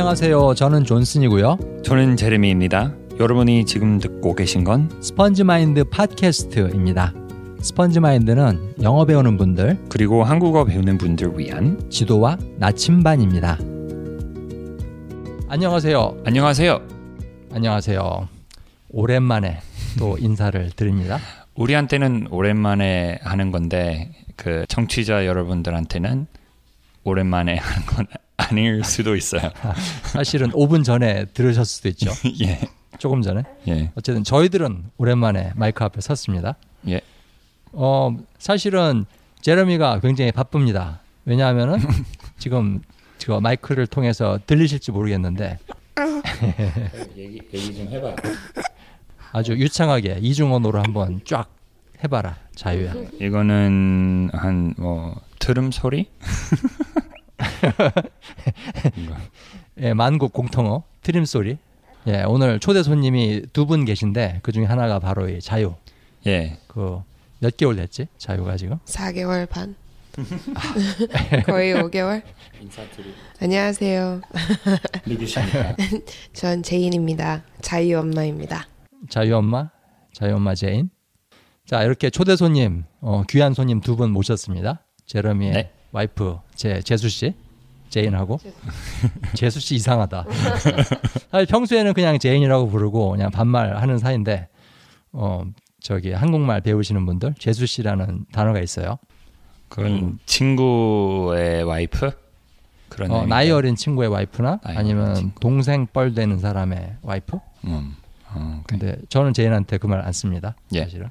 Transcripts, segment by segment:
안녕하세요. 저는 존슨이고요. 저는 제레미입니다. 여러분이 지금 듣고 계신 건 스펀지 마인드 팟캐스트입니다. 스펀지 마인드는 영어 배우는 분들 그리고 한국어 배우는 분들 위한 지도와 나침반입니다. 안녕하세요. 안녕하세요. 안녕하세요. 오랜만에 또 인사를 드립니다. 우리한테는 오랜만에 하는 건데 그 청취자 여러분들한테는 오랜만에 하는 건 아닐 수도 있어요. 사실은 5분 전에 들으셨을 수도 있죠. 예. 조금 전에. 예. 어쨌든 저희들은 오랜만에 마이크 앞에 섰습니다. 예. 어, 사실은 제러미가 굉장히 바쁩니다. 왜냐하면은 지금 저 마이크를 통해서 들리실지 모르겠는데 얘기, 얘기 좀 해봐. 아주 유창하게 이중언어로 한번 쫙 해봐라 자유야. 이거는 한 뭐 트름 소리? 예, 만국 공통어 트림 소리. 예, 오늘 초대 손님이 두 분 계신데 그 중에 하나가 바로 이 자유. 예. 그 몇 개월 됐지? 자유가 지금? 4개월 반. 거의 5개월. 인사드리. 안녕하세요. 누구십니까? 전 제인입니다. 자유 엄마입니다. 자유 엄마, 자유 엄마 제인. 자 이렇게 초대 손님, 어, 귀한 손님 두 분 모셨습니다. 제러미의 네. 와이프 제 제수 씨, 제인하고 제수 씨 이상하다. 사실 평소에는 그냥 제인이라고 부르고 그냥 반말하는 사이인데 어 저기 한국말 배우시는 분들 제수 씨라는 단어가 있어요. 그건 친구의 와이프? 그런 어? 나이 어린 친구의 와이프나 나이 아니면 친구. 동생 뻘 되는 사람의 와이프. 음. 어. 근데 저는 제인한테 그 말 안 씁니다. 예. 사실은.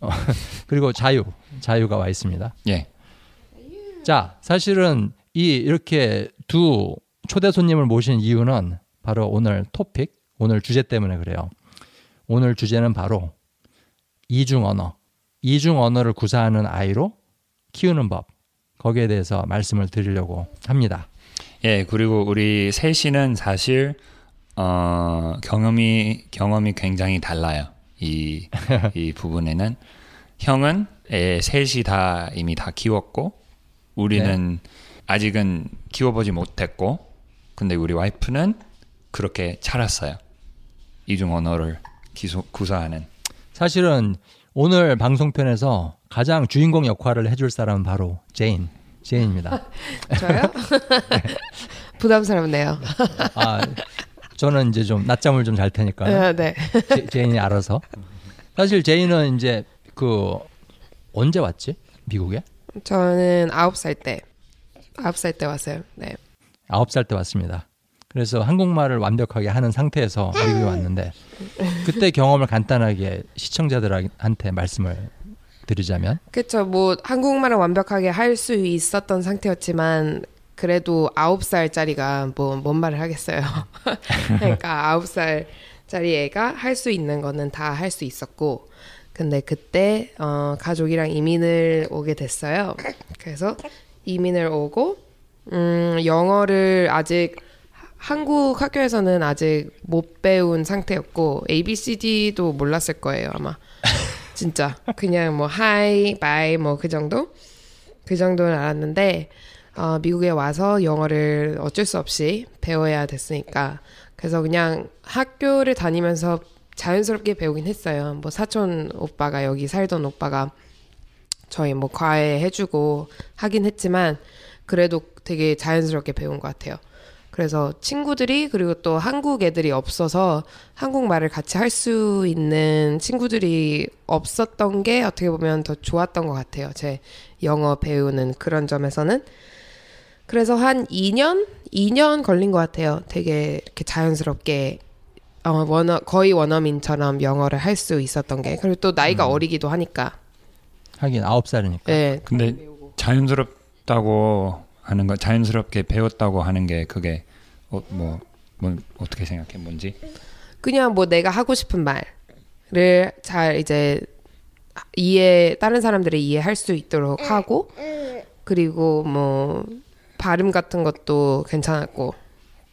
어, 그리고 자유, 자유가 와 있습니다. 예. 자, 사실은 이 이렇게 두 초대 손님을 모신 이유는 바로 오늘 토픽, 오늘 주제 때문에 그래요. 오늘 주제는 바로 이중 언어, 이중 언어를 구사하는 아이로 키우는 법. 거기에 대해서 말씀을 드리려고 합니다. 예, 그리고 우리 셋이는 사실 어, 경험이 경험이 굉장히 달라요. 이, 이 부분에는 형은 애 셋이 다 이미 다 키웠고 우리는 아직은 키워보지 못했고 근데 우리 와이프는 그렇게 자랐어요. 이중 언어를 기소, 구사하는 사실은 오늘 방송편에서 가장 주인공 역할을 해줄 사람은 바로 제인, 제인입니다. 저요? 부담스럽네요. 아, 저는 이제 좀 낮잠을 좀 잘 테니까 아, 네. 제, 제인이 알아서. 사실 제인은 이제 그 언제 왔지? 미국에? 저는 9살 때. 9살 때 왔어요. 네. 아홉 살때 왔습니다. 그래서 한국말을 완벽하게 하는 상태에서 미국에 왔는데 그때 경험을 간단하게 시청자들한테 말씀을 드리자면 그쵸. 뭐, 한국말을 완벽하게 할 수 있었던 상태였지만, 그래도 9살짜리가 뭐, 뭔 말을 하겠어요. 그러니까 9살짜리 애가 할 수 있는 거는 다 할 수 있었고, 근데 그때, 어, 가족이랑 이민을 오게 됐어요. 그래서 이민을 오고, 음, 영어를 아직 한국 학교에서는 아직 못 배운 상태였고, ABCD도 몰랐을 거예요, 아마. 진짜 그냥 뭐 hi, bye 뭐 그 정도 그 정도는 알았는데 어, 미국에 와서 영어를 어쩔 수 없이 배워야 됐으니까 그래서 그냥 학교를 다니면서 자연스럽게 배우긴 했어요. 뭐 사촌 오빠가 여기 살던 오빠가 저희 뭐 과외 해주고 하긴 했지만 그래도 되게 자연스럽게 배운 것 같아요. 그래서 친구들이 그리고 또 한국 애들이 없어서 한국말을 같이 할 수 있는 친구들이 없었던 게 어떻게 보면 더 좋았던 것 같아요. 제 영어 배우는 그런 점에서는. 그래서 한 2년? 2년 걸린 것 같아요. 되게 이렇게 자연스럽게 어, 원어, 거의 원어민처럼 영어를 할 수 있었던 게. 그리고 또 나이가 어리기도 하니까. 하긴 아홉 살이니까. 네. 근데 자연스럽다고 하는 거 자연스럽게 배웠다고 하는 게 그게 어, 뭐, 뭐 어떻게 생각해? 뭔지? 그냥 뭐 내가 하고 싶은 말을 잘 이제 이해 다른 사람들이 이해할 수 있도록 하고 그리고 뭐 발음 같은 것도 괜찮았고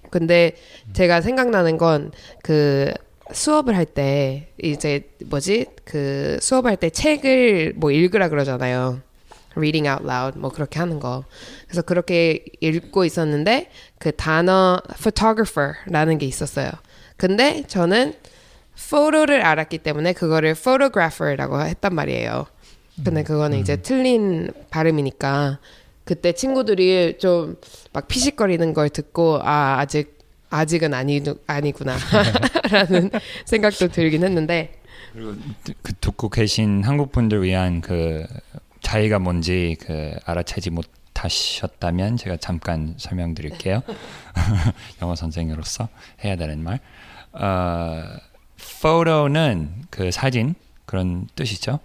근데 제가 생각나는 건 그 수업을 할 때 이제 뭐지 그 수업할 때 책을 뭐 읽으라 그러잖아요. reading out loud 뭐 그렇게 하는 거. 그래서 그렇게 읽고 있었는데 그 단어 photographer라는 게 있었어요. 근데 저는 photo를 알았기 때문에 그거를 photographer라고 했단 말이에요. 근데 그거는 이제 틀린 발음이니까 그때 친구들이 좀 막 피식거리는 걸 듣고 아 아직 아직은 아니 아니구나라는 생각도 들긴 했는데 그리고 그 듣고 계신 한국 분들 위한 그 차이가 뭔지 그 알아채지 못하셨다면 제가 잠깐 설명드릴게요. 영어 선생으로서 해야 되는 말. 어, photo는 그 사진 그런 뜻이죠.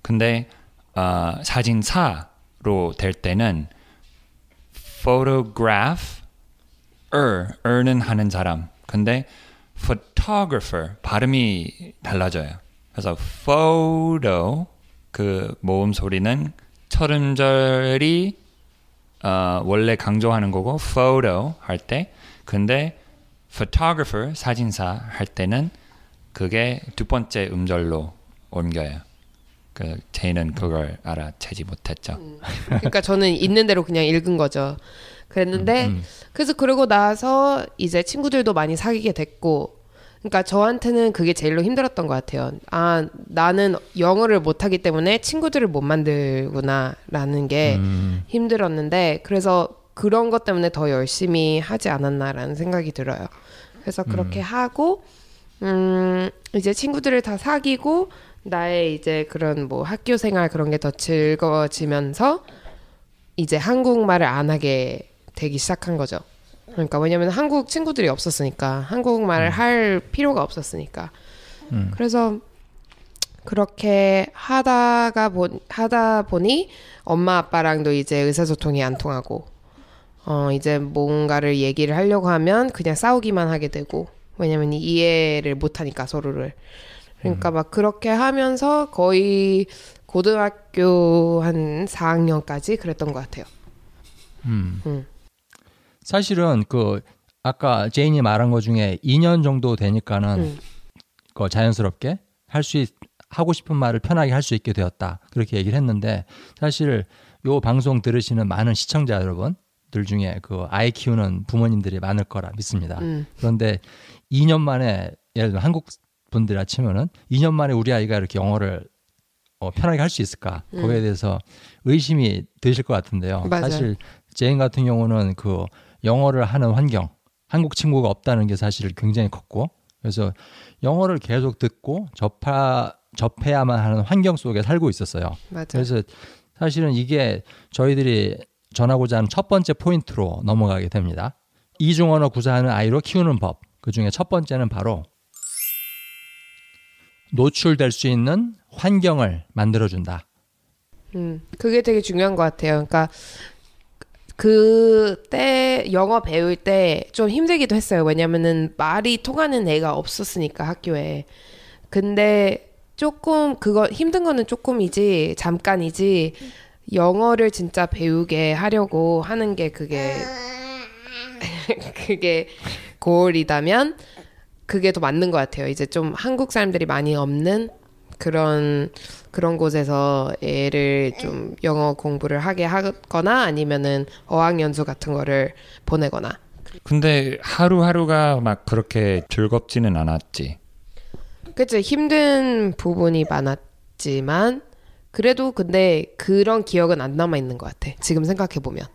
근데 어, 사진사로 될 때는 photograph, er, er는 하는 사람. 근데 photographer 발음이 달라져요. 그래서 photo 그 모음 소리는 첫 음절이 어, 원래 강조하는 거고 photo 할 때 근데 photographer 사진사 할 때는 그게 두 번째 음절로 옮겨요. 그 제이는 그걸 알아채지 못했죠. 그러니까 저는 있는 대로 그냥 읽은 거죠. 그랬는데 음. 그래서 그러고 나서 이제 친구들도 많이 사귀게 됐고 그러니까 저한테는 그게 제일로 힘들었던 것 같아요. 아 나는 영어를 못하기 때문에 친구들을 못 만들구나라는 게 음. 힘들었는데 그래서 그런 것 때문에 더 열심히 하지 않았나라는 생각이 들어요. 그래서 그렇게 하고 음 이제 친구들을 다 사귀고 나의 이제 그런 뭐 학교 생활 그런 게 더 즐거워지면서 이제 한국말을 안 하게 되기 시작한 거죠. 그러니까 왜냐면 한국 친구들이 없었으니까 한국말을 할 필요가 없었으니까. 음. 그래서 그렇게 하다가 보, 하다 보니 엄마 아빠랑도 이제 의사소통이 안 통하고 어 이제 뭔가를 얘기를 하려고 하면 그냥 싸우기만 하게 되고 왜냐면 이해를 못 하니까 서로를 그러니까 막 그렇게 하면서 거의 고등학교 한 4학년까지 그랬던 것 같아요. 음. 음. 사실은 그 아까 제인이 말한 것 중에 2년 정도 되니까는 음. 그 자연스럽게 할 수 하고 싶은 말을 편하게 할 수 있게 되었다 그렇게 얘기를 했는데 사실 요 방송 들으시는 많은 시청자 여러분들 중에 그 아이 키우는 부모님들이 많을 거라 믿습니다. 음. 그런데 2년 만에 예를 들어 한국 분들이라 치면은 2년 만에 우리 아이가 이렇게 영어를 어, 편하게 할 수 있을까 거기에 대해서 의심이 드실 것 같은데요. 음. 맞아요. 사실 제인 같은 경우는 그 영어를 하는 환경 한국 친구가 없다는 게 사실 굉장히 컸고 그래서 영어를 계속 듣고 접하 접해야만 하는 환경 속에 살고 있었어요. 맞아. 그래서 사실은 이게 저희들이 전하고자 하는 첫 번째 포인트로 넘어가게 됩니다. 이중 언어 구사하는 아이로 키우는 법. 그 중에 첫 번째는 바로 노출될 수 있는 환경을 만들어준다. 음, 그게 되게 중요한 것 같아요. 그러니까 그때 영어 배울 때 좀 힘들기도 했어요. 왜냐면은 말이 통하는 애가 없었으니까 학교에. 근데 조금 그거 힘든 거는 조금이지 잠깐이지 영어를 진짜 배우게 하려고 하는 게 그게 그게 고올이다면 그게 더 맞는 것 같아요. 이제 좀 한국 사람들이 많이 없는 그런 그런 곳에서 애를 좀 영어 공부를 하게 하거나 아니면은 어학 연수 같은 거를 보내거나. 근데 하루하루가 막 그렇게 즐겁지는 않았지. 그치 힘든 부분이 많았지만 그래도 근데 그런 기억은 안 남아 있는 것 같아. 지금 생각해 보면.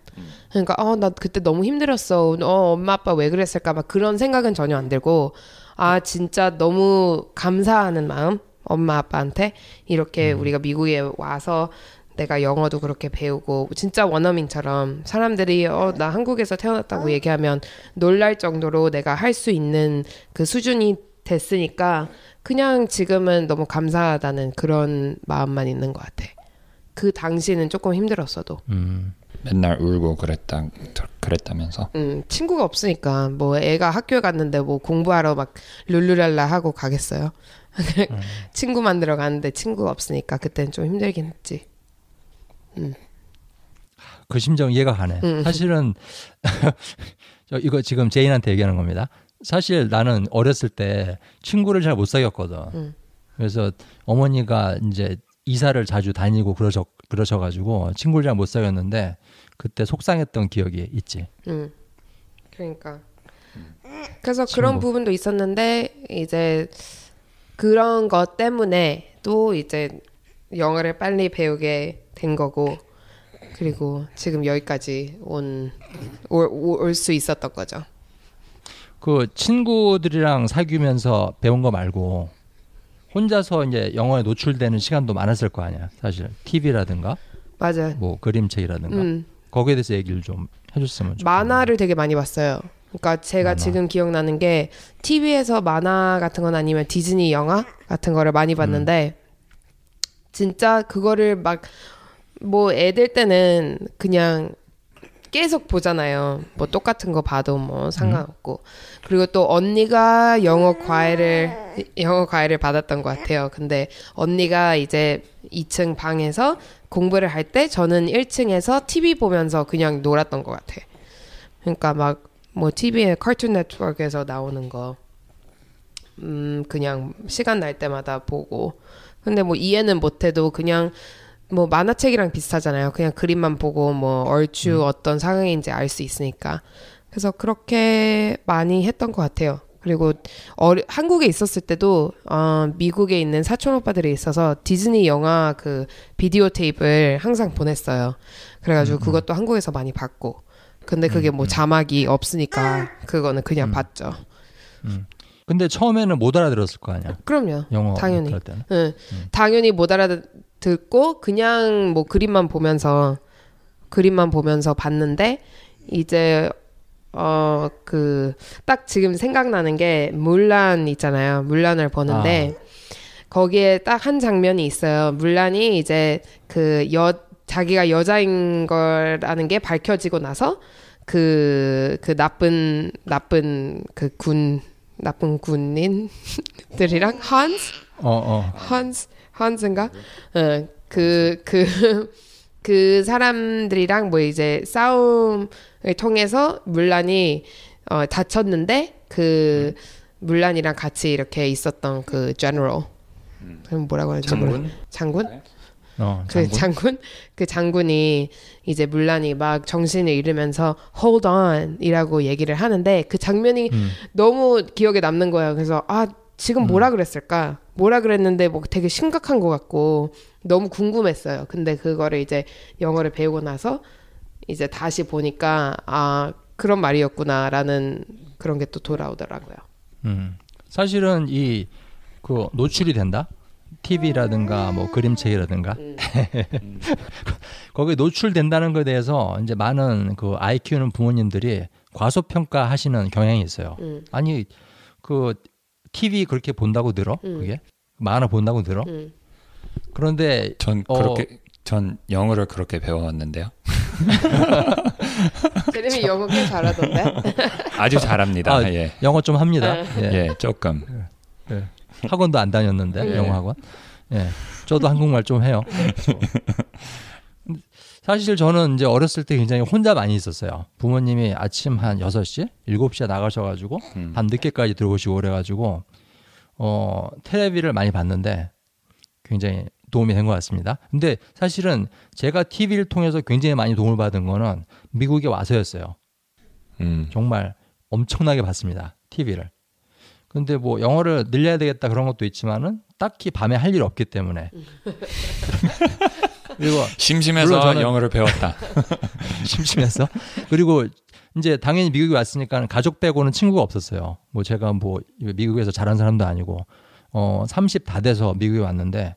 그러니까 어 나 그때 너무 힘들었어. 어 엄마 아빠 왜 그랬을까? 막 그런 생각은 전혀 안 들고 아 진짜 너무 감사하는 마음 엄마 아빠한테 이렇게 우리가 미국에 와서 내가 영어도 그렇게 배우고 진짜 원어민처럼 사람들이 어 나 한국에서 태어났다고 얘기하면 놀랄 정도로 내가 할 수 있는 그 수준이 됐으니까 그냥 지금은 너무 감사하다는 그런 마음만 있는 것 같아. 그 당시는 조금 힘들었어도. 음, 맨날 울고 그랬다 그랬다면서. 음, 친구가 없으니까 뭐 애가 학교에 갔는데 뭐 공부하러 막 룰루랄라 하고 가겠어요. 친구 만들어 가는데 친구가 없으니까 그때는 좀 힘들긴 했지. 그 심정 이해가 가네. 음. 사실은 저 이거 지금 제인한테 얘기하는 겁니다. 사실 나는 어렸을 때 친구를 잘 못 사귀었거든. 음. 그래서 어머니가 이제 이사를 자주 다니고 그러셔 그러셔가지고 친구들이랑 못 사귀었는데 그때 속상했던 기억이 있지. 음. 그러니까. 그래서 그런 친구. 부분도 있었는데 이제 그런 것 때문에 또 이제 영어를 빨리 배우게 된 거고 그리고 지금 여기까지 온 올 수 있었던 거죠. 그 친구들이랑 사귀면서 배운 거 말고 혼자서 이제 영어에 노출되는 시간도 많았을 거 아니야. 사실 TV라든가 맞아. 뭐 그림책이라든가 음. 거기에 대해서 얘기를 좀 해줬으면 좋겠네. 만화를 되게 많이 봤어요. 그러니까 제가 만화. 지금 기억나는 게 TV에서 만화 같은 건 아니면 디즈니 영화 같은 거를 많이 봤는데 진짜 그거를 막 뭐 애들 때는 그냥 계속 보잖아요. 뭐 똑같은 거 봐도 뭐 상관없고. 그리고 또 언니가 영어 과외를 영어 과외를 받았던 것 같아요. 근데 언니가 이제 2층 방에서 공부를 할 때 저는 1층에서 TV 보면서 그냥 놀았던 것 같아. 그러니까 막 뭐 TV에 카툰 네트워크에서 나오는 거, 음 그냥 시간 날 때마다 보고. 근데 뭐 이해는 못해도 그냥 뭐 만화책이랑 비슷하잖아요. 그냥 그림만 보고 뭐 얼추 어떤 상황인지 알 수 있으니까. 그래서 그렇게 많이 했던 것 같아요. 그리고 어리, 한국에 있었을 때도 어, 미국에 있는 사촌 오빠들이 있어서 디즈니 영화 그 비디오 테이프를 항상 보냈어요. 그래가지고 그것도 한국에서 많이 봤고. 근데 그게 뭐 자막이 없으니까 그거는 그냥 봤죠. 근데 처음에는 못 알아들었을 거 아니야. 그럼요. 영어 당연히. 할 때는. 응. 당연히 못 알아 듣고 그냥 뭐 그림만 보면서 그림만 보면서 봤는데 이제 어 그 딱 지금 생각나는 게 물란 있잖아요. 물란을 보는데 거기에 딱 한 장면이 있어요. 물란이 이제 그 여 자기가 여자인 거라는 게 밝혀지고 나서 그그 나쁜 나쁜 그 군 나쁜 군인들이랑 한스 어 어. 한스 한스인가? 어, 그그 그 사람들이랑 뭐 이제 싸움을 통해서 물란이 어, 다쳤는데 그 물란이랑 같이 이렇게 있었던 그 general 그럼 뭐라고 하는지 장군 장군? 어, 그 장군. 장군 그 장군이 이제 물란이 막 정신을 잃으면서 hold on이라고 얘기를 하는데 그 장면이 음. 너무 기억에 남는 거예요. 그래서 아 지금 뭐라 그랬을까? 뭐라 그랬는데 뭐 되게 심각한 것 같고 너무 궁금했어요. 근데 그거를 이제 영어를 배우고 나서 이제 다시 보니까 아 그런 말이었구나라는 그런 게 또 돌아오더라고요. 음. 사실은 이 그 노출이 된다. TV라든가 뭐 그림책이라든가 거기에 노출된다는 것에 대해서 이제 많은 그 아이 키우는 부모님들이 과소평가하시는 경향이 있어요. 음. 아니 그 TV 그렇게 본다고 들어? 음. 그게 만화 본다고 들어? 음. 그런데 전 어. 그렇게 전 영어를 그렇게 배웠는데요. 제림이 영어 꽤 잘하던데. 아주 잘합니다. 아, 예. 영어 좀 합니다. 네. 예. 예, 조금. 예. 학원도 안 다녔는데 네. 영어 학원. 예. 저도 한국말 좀 해요. 사실 저는 이제 어렸을 때 굉장히 혼자 많이 있었어요. 부모님이 아침 한 6시, 7시에 나가셔 가지고 음. 밤 늦게까지 들어오시고 그래 가지고 어, 텔레비를 많이 봤는데 굉장히 도움이 된 것 같습니다. 근데 사실은 제가 TV를 통해서 굉장히 많이 도움을 받은 거는 미국에 와서였어요. 음. 정말 엄청나게 봤습니다. TV를. 근데 뭐 영어를 늘려야 되겠다 그런 것도 있지만은 딱히 밤에 할 일 없기 때문에. 그리고 심심해서 영어를 배웠다. 심심해서 그리고 이제 당연히 미국에 왔으니까 가족 빼고는 친구가 없었어요. 뭐 제가 뭐 미국에서 자란 사람도 아니고 어 30 다 돼서 미국에 왔는데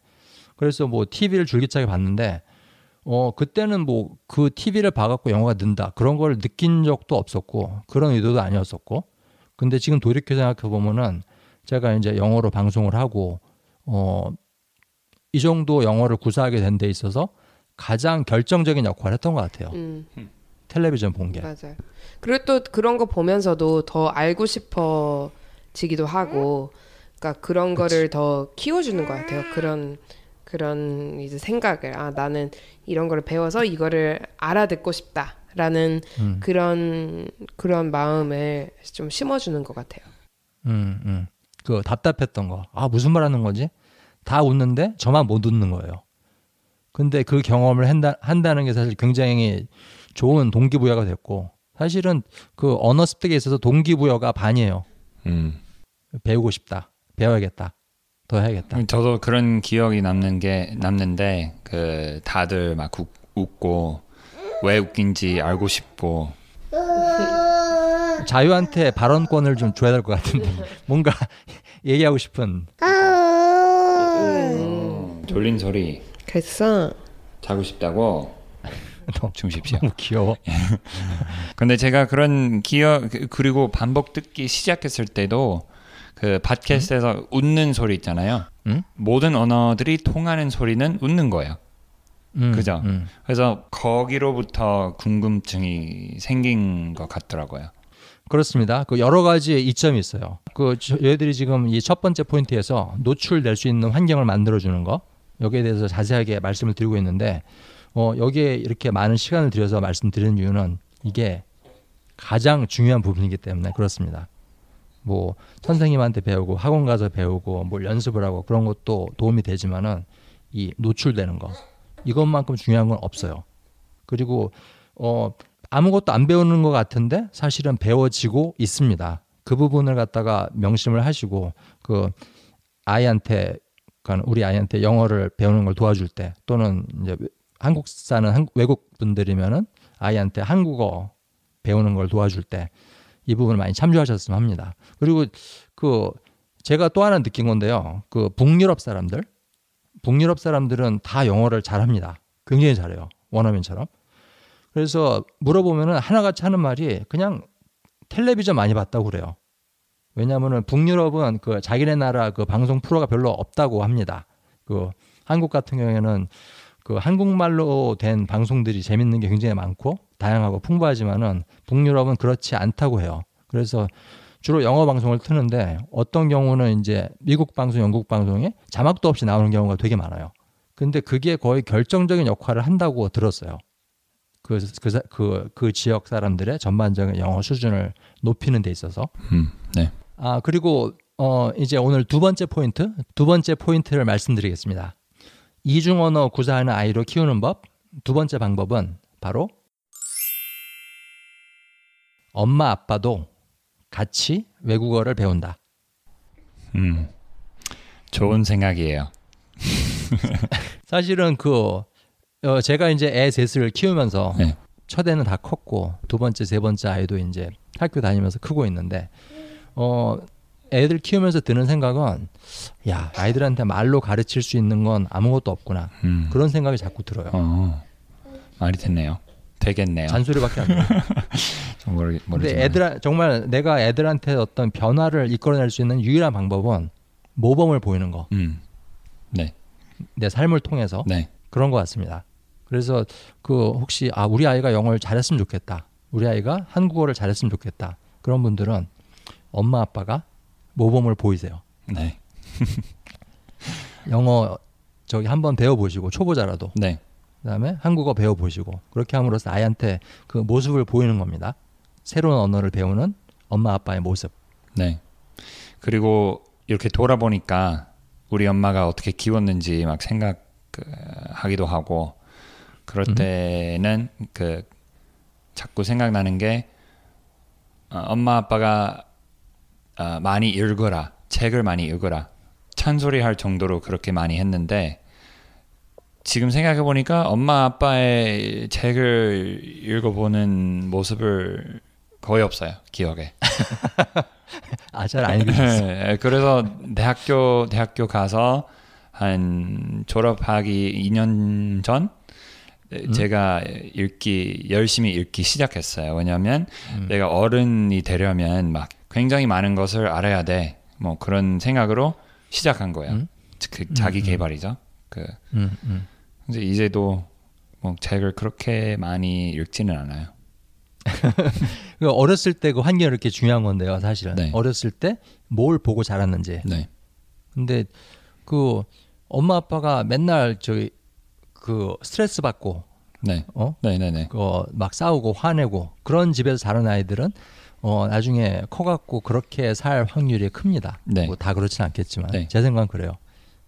그래서 뭐 TV를 줄기차게 봤는데 어 그때는 뭐 그 TV를 봐갖고 영어가 는다 그런 걸 느낀 적도 없었고 그런 의도도 아니었었고 근데 지금 돌이켜 생각해 보면은 제가 이제 영어로 방송을 하고 어 이 정도 영어를 구사하게 된 데 있어서 가장 결정적인 역할을 했던 것 같아요. 음. 텔레비전 본 게. 맞아요. 그리고 또 그런 거 보면서도 더 알고 싶어지기도 하고, 그러니까 그런 거를 더 키워주는 것 같아요. 그런 그런 이제 생각을 아 나는 이런 거를 배워서 이거를 알아듣고 싶다라는 음, 그런 그런 마음을 좀 심어주는 것 같아요. 음, 음. 그 답답했던 거. 아 무슨 말 하는 거지? 다 웃는데 저만 못 웃는 거예요. 근데 그 경험을 한다, 한다는 게 사실 굉장히 좋은 동기부여가 됐고 사실은 그 언어 습득에 있어서 동기부여가 반이에요. 음. 배우고 싶다. 배워야겠다. 더 해야겠다. 저도 그런 기억이 남는 게 남는데 그 다들 막 웃, 웃고 왜 웃긴지 알고 싶고 자유한테 발언권을 좀 줘야 될 것 같은데 뭔가 얘기하고 싶은 졸린 소리 그랬어. 자고 싶다고 너무, 주무십시오. 너무 귀여워. 근데 제가 그런 그- 그리고 반복 듣기 시작했을 때도 그 팟캐스트에서 웃는 소리 있잖아요. 음? 모든 언어들이 통하는 소리는 웃는 거예요. 음, 그죠? 음. 그래서 거기로부터 궁금증이 생긴 것 같더라고요. 그렇습니다. 그 여러 가지 이점이 있어요. 그 저희들이 지금 이 첫 번째 포인트에서 노출될 수 있는 환경을 만들어 주는 거 여기에 대해서 자세하게 말씀을 드리고 있는데 어 여기에 이렇게 많은 시간을 들여서 말씀드리는 이유는 이게 가장 중요한 부분이기 때문에 그렇습니다. 뭐 선생님한테 배우고 학원 가서 배우고 뭘 연습을 하고 그런 것도 도움이 되지만은 이 노출되는 거 이것만큼 중요한 건 없어요. 그리고 어 아무것도 안 배우는 것 같은데 사실은 배워지고 있습니다. 그 부분을 갖다가 명심을 하시고 그 아이한테 그러니까 우리 아이한테 영어를 배우는 걸 도와줄 때 또는 이제 한국 사는 한- 외국 분들이면은 아이한테 한국어 배우는 걸 도와줄 때 이 부분을 많이 참조하셨으면 합니다. 그리고 그 제가 또 하나 느낀 건데요. 그 북유럽 사람들, 북유럽 사람들은 다 영어를 잘합니다. 굉장히 잘해요. 원어민처럼. 그래서 물어보면은 하나같이 하는 말이 그냥 텔레비전 많이 봤다고 그래요. 왜냐하면은 북유럽은 그 자기네 나라 그 방송 프로가 별로 없다고 합니다. 그 한국 같은 경우에는 그 한국말로 된 방송들이 재밌는 게 굉장히 많고 다양하고 풍부하지만은 북유럽은 그렇지 않다고 해요. 그래서 주로 영어 방송을 트는데 어떤 경우는 이제 미국 방송, 영국 방송에 자막도 없이 나오는 경우가 되게 많아요. 근데 그게 거의 결정적인 역할을 한다고 들었어요. 그, 그, 사- 그, 그 지역 사람들의 전반적인 영어 수준을 높이는 데 있어서. 음, 네. 아, 그리고, 어, 이제 오늘 두 번째 포인트, 두 번째 포인트를 말씀드리겠습니다. 이중 언어 구사하는 아이로 키우는 법. 두 번째 방법은 바로 엄마 아빠도 같이 외국어를 배운다. 음, 좋은 생각이에요. 사실은 그 어, 제가 이제 애 셋을 키우면서 네. 첫 애는 다 컸고 두 번째 세 번째 아이도 이제 학교 다니면서 크고 있는데 어 애들 키우면서 드는 생각은 야 아이들한테 말로 가르칠 수 있는 건 아무것도 없구나 음, 그런 생각이 자꾸 들어요. 어, 말이 됐네요. 되겠네요. 잔소리밖에 안. 좀 모르, 근데. 애들 정말 내가 애들한테 어떤 변화를 이끌어낼 수 있는 유일한 방법은 모범을 보이는 거. 음, 네, 내 삶을 통해서 네, 그런 것 같습니다. 그래서 그 혹시 아 우리 아이가 영어를 잘했으면 좋겠다. 우리 아이가 한국어를 잘했으면 좋겠다. 그런 분들은 엄마 아빠가 모범을 보이세요. 네, 영어 저기 한번 배워보시고 초보자라도 네, 그다음에 한국어 배워보시고 그렇게 함으로써 아이한테 그 모습을 보이는 겁니다. 새로운 언어를 배우는 엄마 아빠의 모습. 네. 그리고 이렇게 돌아보니까 우리 엄마가 어떻게 키웠는지 막 생각하기도 하고 그럴 음. 때는 그 자꾸 생각나는 게 어, 엄마 아빠가 어, 많이 읽어라 책을 많이 읽어라 찬소리 할 정도로 그렇게 많이 했는데 지금 생각해 보니까 엄마 아빠의 책을 읽어보는 모습을 거의 없어요 기억에. 아 잘 안 읽으셨어요. 네, 그래서 대학교 대학교 가서 한 졸업하기 2년 전 음. 제가 읽기 열심히 읽기 시작했어요. 왜냐하면 음. 내가 어른이 되려면 막 굉장히 많은 것을 알아야 돼. 뭐 그런 생각으로 시작한 거예요. 음? 그 자기 개발이죠. 그 음, 음. 이제 이제도 뭐 책을 그렇게 많이 읽지는 않아요. 그 어렸을 때 그 환경이 이렇게 중요한 건데요, 사실은. 네. 어렸을 때 뭘 보고 자랐는지. 네, 근데 그 엄마 아빠가 맨날 저기 그 스트레스 받고 네, 어? 네, 네, 네. 그막 싸우고 화내고 그런 집에서 자란 아이들은 어 나중에 커갖고 그렇게 살 확률이 큽니다. 네. 뭐다 그렇진 않겠지만 네. 제 생각은 그래요.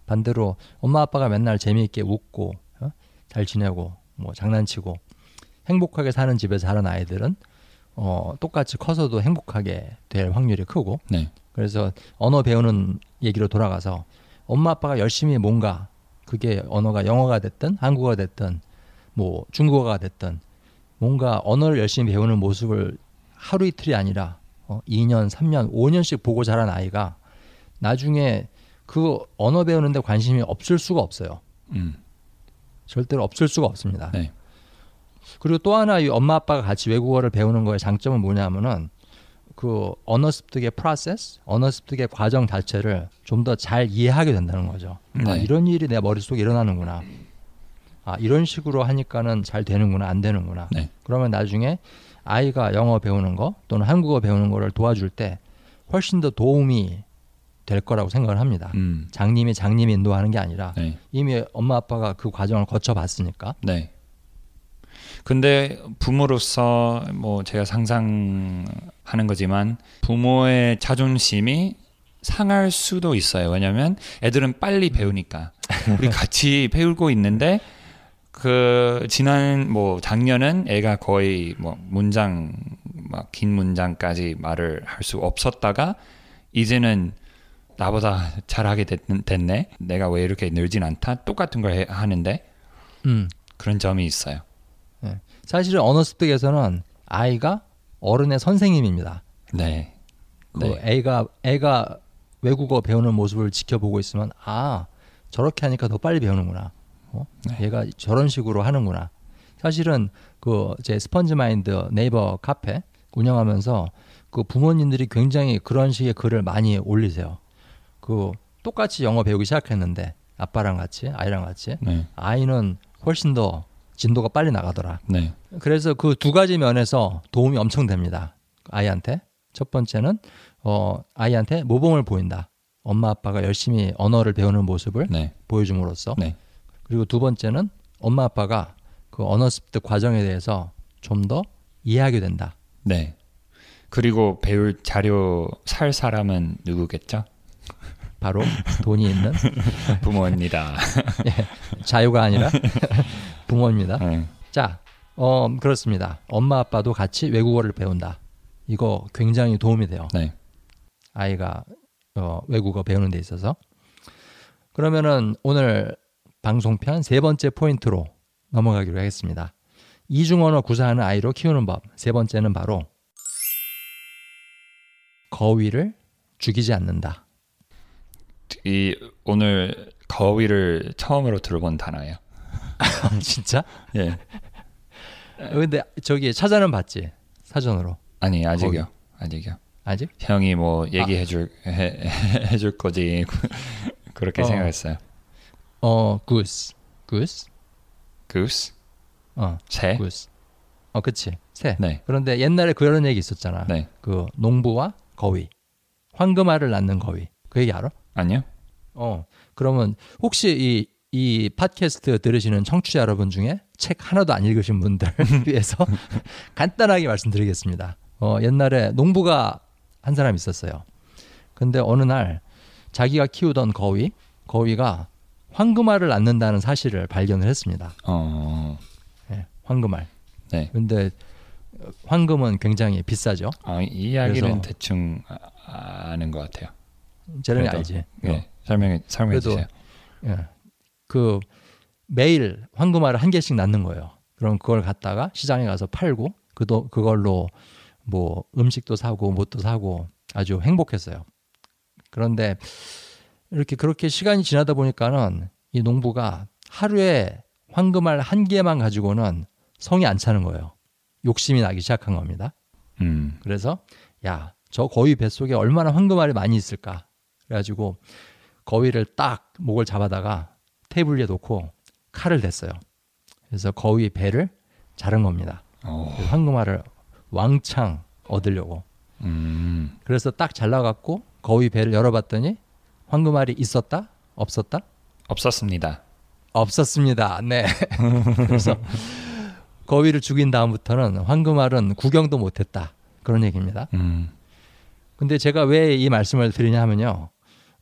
반대로 엄마 아빠가 맨날 재미있게 웃고 어? 잘 지내고 뭐 장난치고 행복하게 사는 집에 자란 아이들은 어, 똑같이 커서도 행복하게 될 확률이 크고 네. 그래서 언어 배우는 얘기로 돌아가서 엄마 아빠가 열심히 뭔가 그게 언어가 영어가 됐든 한국어가 됐든 뭐 중국어가 됐든 뭔가 언어를 열심히 배우는 모습을 하루 이틀이 아니라 어, 2년, 3년, 5년씩 보고 자란 아이가 나중에 그 언어 배우는데 관심이 없을 수가 없어요. 음. 절대로 없을 수가 없습니다. 네. 그리고 또 하나 이 엄마 아빠가 같이 외국어를 배우는 거의 장점은 뭐냐면은 그 언어 습득의 프로세스, 언어 습득의 과정 자체를 좀 더 잘 이해하게 된다는 거죠. 아, 네. 이런 일이 내 머릿속에 일어나는구나. 아, 이런 식으로 하니까는 잘 되는구나, 안 되는구나. 네. 그러면 나중에 아이가 영어 배우는 거 또는 한국어 배우는 거를 도와줄 때 훨씬 더 도움이 될 거라고 생각을 합니다. 음. 장님이 장님이 인도하는 게 아니라 네. 이미 엄마 아빠가 그 과정을 거쳐 봤으니까. 네. 근데 부모로서 뭐 제가 상상하는 거지만 부모의 자존심이 상할 수도 있어요. 왜냐하면 애들은 빨리 배우니까 우리 같이 배우고 있는데 그 지난 뭐 작년은 애가 거의 뭐 문장 막 긴 문장까지 말을 할 수 없었다가 이제는 나보다 잘하게 됐, 됐네. 내가 왜 이렇게 늘진 않다. 똑같은 걸 해- 하는데 음. 그런 점이 있어요. 사실은 언어 습득에서는 아이가 어른의 선생님입니다. 네. 그 네. 애가 애가 외국어 배우는 모습을 지켜보고 있으면 아 저렇게 하니까 더 빨리 배우는구나. 어? 네. 얘가 저런 식으로 하는구나. 사실은 그 제 스펀지 마인드 네이버 카페 운영하면서 그 부모님들이 굉장히 그런 식의 글을 많이 올리세요. 그 똑같이 영어 배우기 시작했는데 아빠랑 같이 아이랑 같이 네. 아이는 훨씬 더 진도가 빨리 나가더라. 네. 그래서 그 두 가지 면에서 도움이 엄청 됩니다. 아이한테. 첫 번째는 어 아이한테 모범을 보인다. 엄마 아빠가 열심히 언어를 배우는 모습을 네. 보여줌으로써. 네. 그리고 두 번째는 엄마 아빠가 그 언어 습득 과정에 대해서 좀 더 이해하게 된다. 네. 그리고 배울 자료 살 사람은 누구겠죠? 바로 돈이 있는 부모입니다. 자유가 아니라 부모입니다. 네. 자, 어 그렇습니다. 엄마 아빠도 같이 외국어를 배운다. 이거 굉장히 도움이 돼요. 네. 아이가 어, 외국어 배우는 데 있어서 그러면은 오늘 방송편 세 번째 포인트로 넘어가기로 하겠습니다. 이중 언어 구사하는 아이로 키우는 법. 세 번째는 바로 거위를 죽이지 않는다. 이 오늘 거위를 처음으로 들어본 단어예요. 진짜? 예. 근데 저기 찾아는 봤지 사전으로 아니 아직요. 아직요. 아직? 형이 뭐 얘기해 줄 해, 해 줄 거지 그렇게 어. 생각했어요. 어, goose, goose, goose 어, 새. goose. 어, 그치. 새. 네. 그런데 옛날에 그런 얘기 있었잖아. 네. 그 농부와 거위, 황금알을 낳는 거위. 그 얘기 알아? 아니요. 어. 그러면 혹시 이, 이 팟캐스트 들으시는 청취자 여러분 중에 책 하나도 안 읽으신 분들 위해서 간단하게 말씀드리겠습니다. 어, 옛날에 농부가 한 사람 있었어요. 근데 어느 날 자기가 키우던 거위, 거위가 황금알을 낳는다는 사실을 발견을 했습니다. 어. 네, 황금알. 네. 근데 황금은 굉장히 비싸죠. 아, 이 이야기는 대충 아, 아는 것 같아요. 제레미 알지. 네. 네. 설명해 설명해 주세요. 예. 그 매일 황금알을 한 개씩 낳는 거예요. 그럼 그걸 갖다가 시장에 가서 팔고 그도 그걸로 뭐 음식도 사고 못도 사고 아주 행복했어요. 그런데 이렇게 그렇게 시간이 지나다 보니까는 이 농부가 하루에 황금알 한 개만 가지고는 성이 안 차는 거예요. 욕심이 나기 시작한 겁니다. 음. 그래서 야, 저 거위 뱃속에 얼마나 황금알이 많이 있을까? 그래가지고 거위를 딱 목을 잡아다가 테이블 위에 놓고 칼을 댔어요. 그래서 거위 배를 자른 겁니다. 어. 그 황금알을 왕창 얻으려고. 음. 그래서 딱 잘라갖고 거위 배를 열어봤더니 황금알이 있었다? 없었다? 없었습니다. 없었습니다. 네. 그래서 거위를 죽인 다음부터는 황금알은 구경도 못했다. 그런 얘기입니다. 음. 근데 제가 왜 이 말씀을 드리냐 하면요.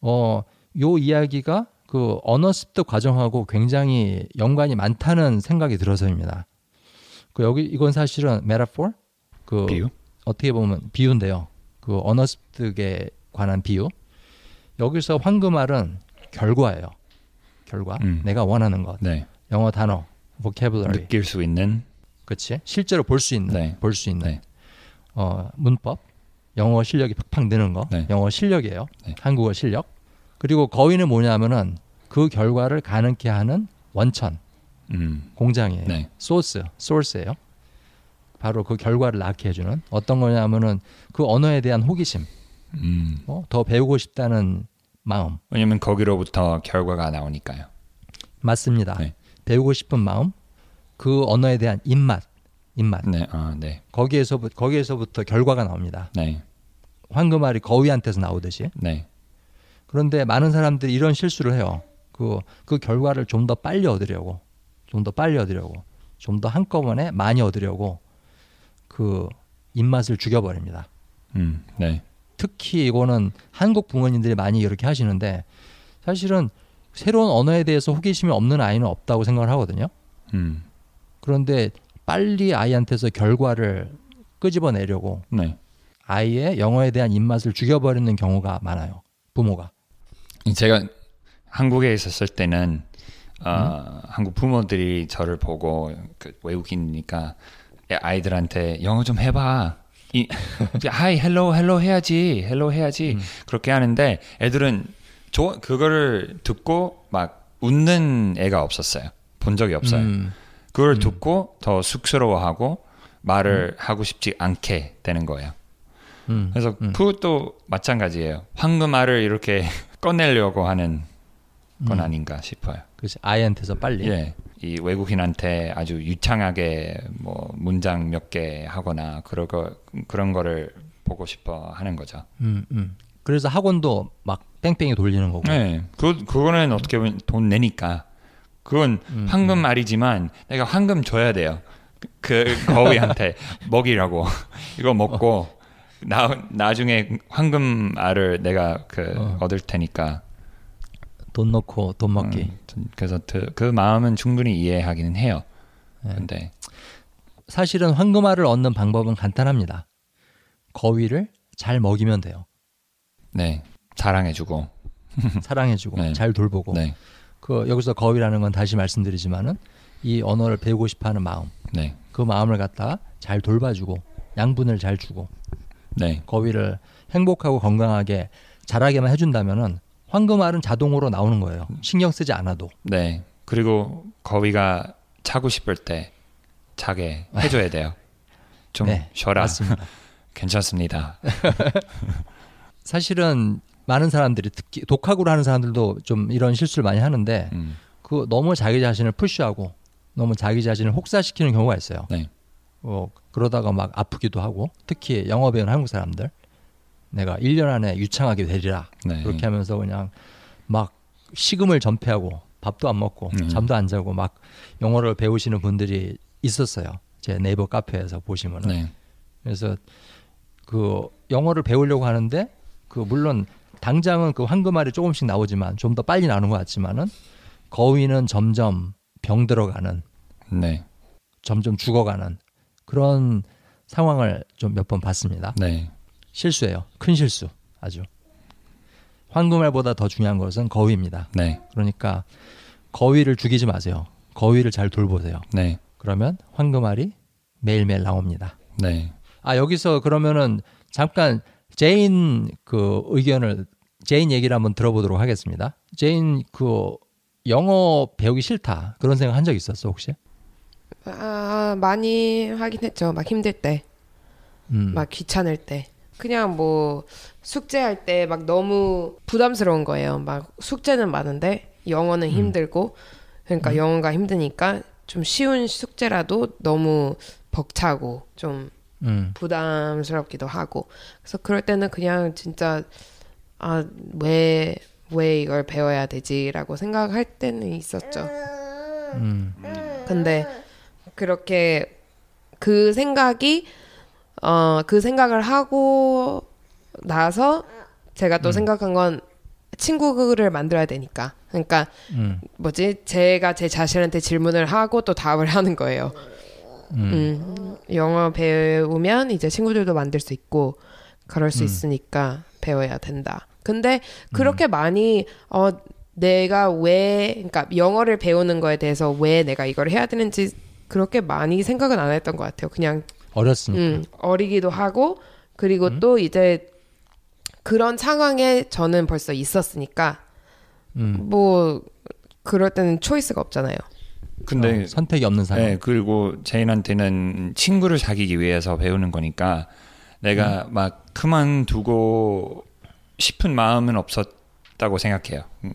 어, 요 이야기가 그 언어 습득 과정하고 굉장히 연관이 많다는 생각이 들어서입니다. 그 여기 이건 사실은 메타포 그 비유? 어떻게 보면 비유인데요. 그 언어 습득에 관한 비유. 여기서 황금알은 결과예요. 결과. 음. 내가 원하는 것. 네. 영어 단어, vocabulary. 느낄 수 있는 그렇지? 실제로 볼 수 있는 네. 볼수 있는 네. 어, 문법, 영어 실력이 팍팍 느는 거, 네. 영어 실력이에요. 네. 한국어 실력. 그리고 거위는 뭐냐면은 그 결과를 가능케 하는 원천, 음. 공장이에요. 네. 소스, 소스예요. 바로 그 결과를 낳게 해주는 어떤 거냐면은 그 언어에 대한 호기심, 음. 어? 더 배우고 싶다는 마음, 왜냐면 거기로부터 결과가 나오니까요. 맞습니다. 네. 배우고 싶은 마음, 그 언어에 대한 입맛, 입맛. 네. 아, 네. 거기에서부터 거기에서부터 결과가 나옵니다. 네. 황금알이 거위한테서 나오듯이. 네. 그런데 많은 사람들이 이런 실수를 해요. 그, 그 결과를 좀 더 빨리 얻으려고, 좀 더 빨리 얻으려고, 좀 더 한꺼번에 많이 얻으려고 그 입맛을 죽여버립니다. 음. 네. 특히 이거는 한국 부모님들이 많이 이렇게 하시는데 사실은 새로운 언어에 대해서 호기심이 없는 아이는 없다고 생각을 하거든요. 음. 그런데 빨리 아이한테서 결과를 끄집어내려고 네. 아이의 영어에 대한 입맛을 죽여버리는 경우가 많아요. 부모가. 제가 한국에 있었을 때는 어, 음? 한국 부모들이 저를 보고 그 외국인이니까 아이들한테 영어 좀 해봐. 이 hi hello hello 해야지 hello 해야지 음. 그렇게 하는데 애들은 저 그거를 듣고 막 웃는 애가 없었어요. 본 적이 없어요. 음, 그걸 음. 듣고 더 쑥스러워하고 말을 하고 싶지 않게 되는 거예요. 음, 그래서 음. 그것도 마찬가지예요. 황금알을 이렇게 꺼내려고 하는 건 음. 아닌가 싶어요. 그렇지. 아이한테서 빨리. 예. 이 외국인한테 아주 유창하게 뭐 문장 몇 개 하거나 그런 거 그런 거를 보고 싶어 하는 거죠. 음, 음. 그래서 학원도 막 뺑뺑이 돌리는 거고. 네. 그 그거는 어떻게 보면 돈 내니까 그건 음, 황금 말이지만 내가 황금 줘야 돼요. 그 거위한테 먹이라고 이거 먹고 나 나중에 황금 알을 내가 그 어. 얻을 테니까 돈 넣고 돈 먹기. 음, 그래서 그, 그 마음은 충분히 이해하기는 해요. 네. 근데 사실은 황금알을 얻는 방법은 간단합니다. 거위를 잘 먹이면 돼요. 네 사랑해주고 사랑해주고 네. 잘 돌보고. 네 그 여기서 거위라는 건 다시 말씀드리지만은 이 언어를 배우고 싶어하는 마음, 네, 그 마음을 갖다가 잘 돌봐주고 양분을 잘 주고 네, 거위를 행복하고 건강하게 자라게만 해준다면은 황금알은 자동으로 나오는 거예요. 신경 쓰지 않아도. 네. 그리고 거위가 자고 싶을 때 자게 해줘야 돼요. 좀 네, 쉬어라. 맞습니다. 괜찮습니다. 사실은 많은 사람들이 특히 독학으로 하는 사람들도 좀 이런 실수를 많이 하는데 음, 그 너무 자기 자신을 푸시하고 너무 자기 자신을 혹사시키는 경우가 있어요. 네. 어, 그러다가 막 아프기도 하고 특히 영어 배우는 한국 사람들 내가 1년 안에 유창하게 되리라 네. 그렇게 하면서 그냥 막 식음을 전폐하고 밥도 안 먹고 음. 잠도 안 자고 막 영어를 배우시는 분들이 있었어요. 제 네이버 카페에서 보시면은 네. 그래서 그 영어를 배우려고 하는데 그 물론 당장은 그 황금알이 조금씩 나오지만 좀 더 빨리 나오는 것 같지만은 거위는 점점 병 들어가는 네. 점점 죽어가는 그런 상황을 좀 몇 번 봤습니다. 네. 실수예요. 큰 실수. 아주. 황금알보다 더 중요한 것은 거위입니다. 네. 그러니까 거위를 죽이지 마세요. 거위를 잘 돌보세요. 네. 그러면 황금알이 매일매일 나옵니다. 네. 아 여기서 그러면은 잠깐 제인 그 의견을 제인 얘기를 한번 들어보도록 하겠습니다. 제인 그 영어 배우기 싫다 그런 생각 한 적 있었어 혹시? 아, 많이 하긴 했죠. 막 힘들 때, 음. 막 귀찮을 때. 그냥 뭐 숙제할 때 막 너무 부담스러운 거예요. 막 숙제는 많은데 영어는 음. 힘들고 그러니까 영어가 힘드니까 좀 쉬운 숙제라도 너무 벅차고 좀 음. 부담스럽기도 하고 그래서 그럴 때는 그냥 진짜 아 왜 왜 이걸 배워야 되지라고 생각할 때는 있었죠. 음. 근데 그렇게 그 생각이 어 그 생각을 하고 나서 제가 또 생각한 건 친구를 만들어야 되니까 그러니까 음, 뭐지? 제가 제 자신한테 질문을 하고 또 답을 하는 거예요. 음, 음, 영어 배우면 이제 친구들도 만들 수 있고 그럴 수 음. 있으니까 배워야 된다. 근데 그렇게 많이 어 내가 왜 그러니까 영어를 배우는 거에 대해서 왜 내가 이걸 해야 되는지 그렇게 많이 생각은 안 했던 것 같아요. 그냥 어렸으니까. 음, 어리기도 하고 그리고 또 이제 그런 상황에 저는 벌써 있었으니까 음, 뭐 그럴 때는 choice가 없잖아요. 근데 어, 선택이 없는 상황. 네, 그리고 제인한테는 친구를 사귀기 위해서 배우는 거니까 내가 음. 막 그만두고 싶은 마음은 없었다고 생각해요. 음.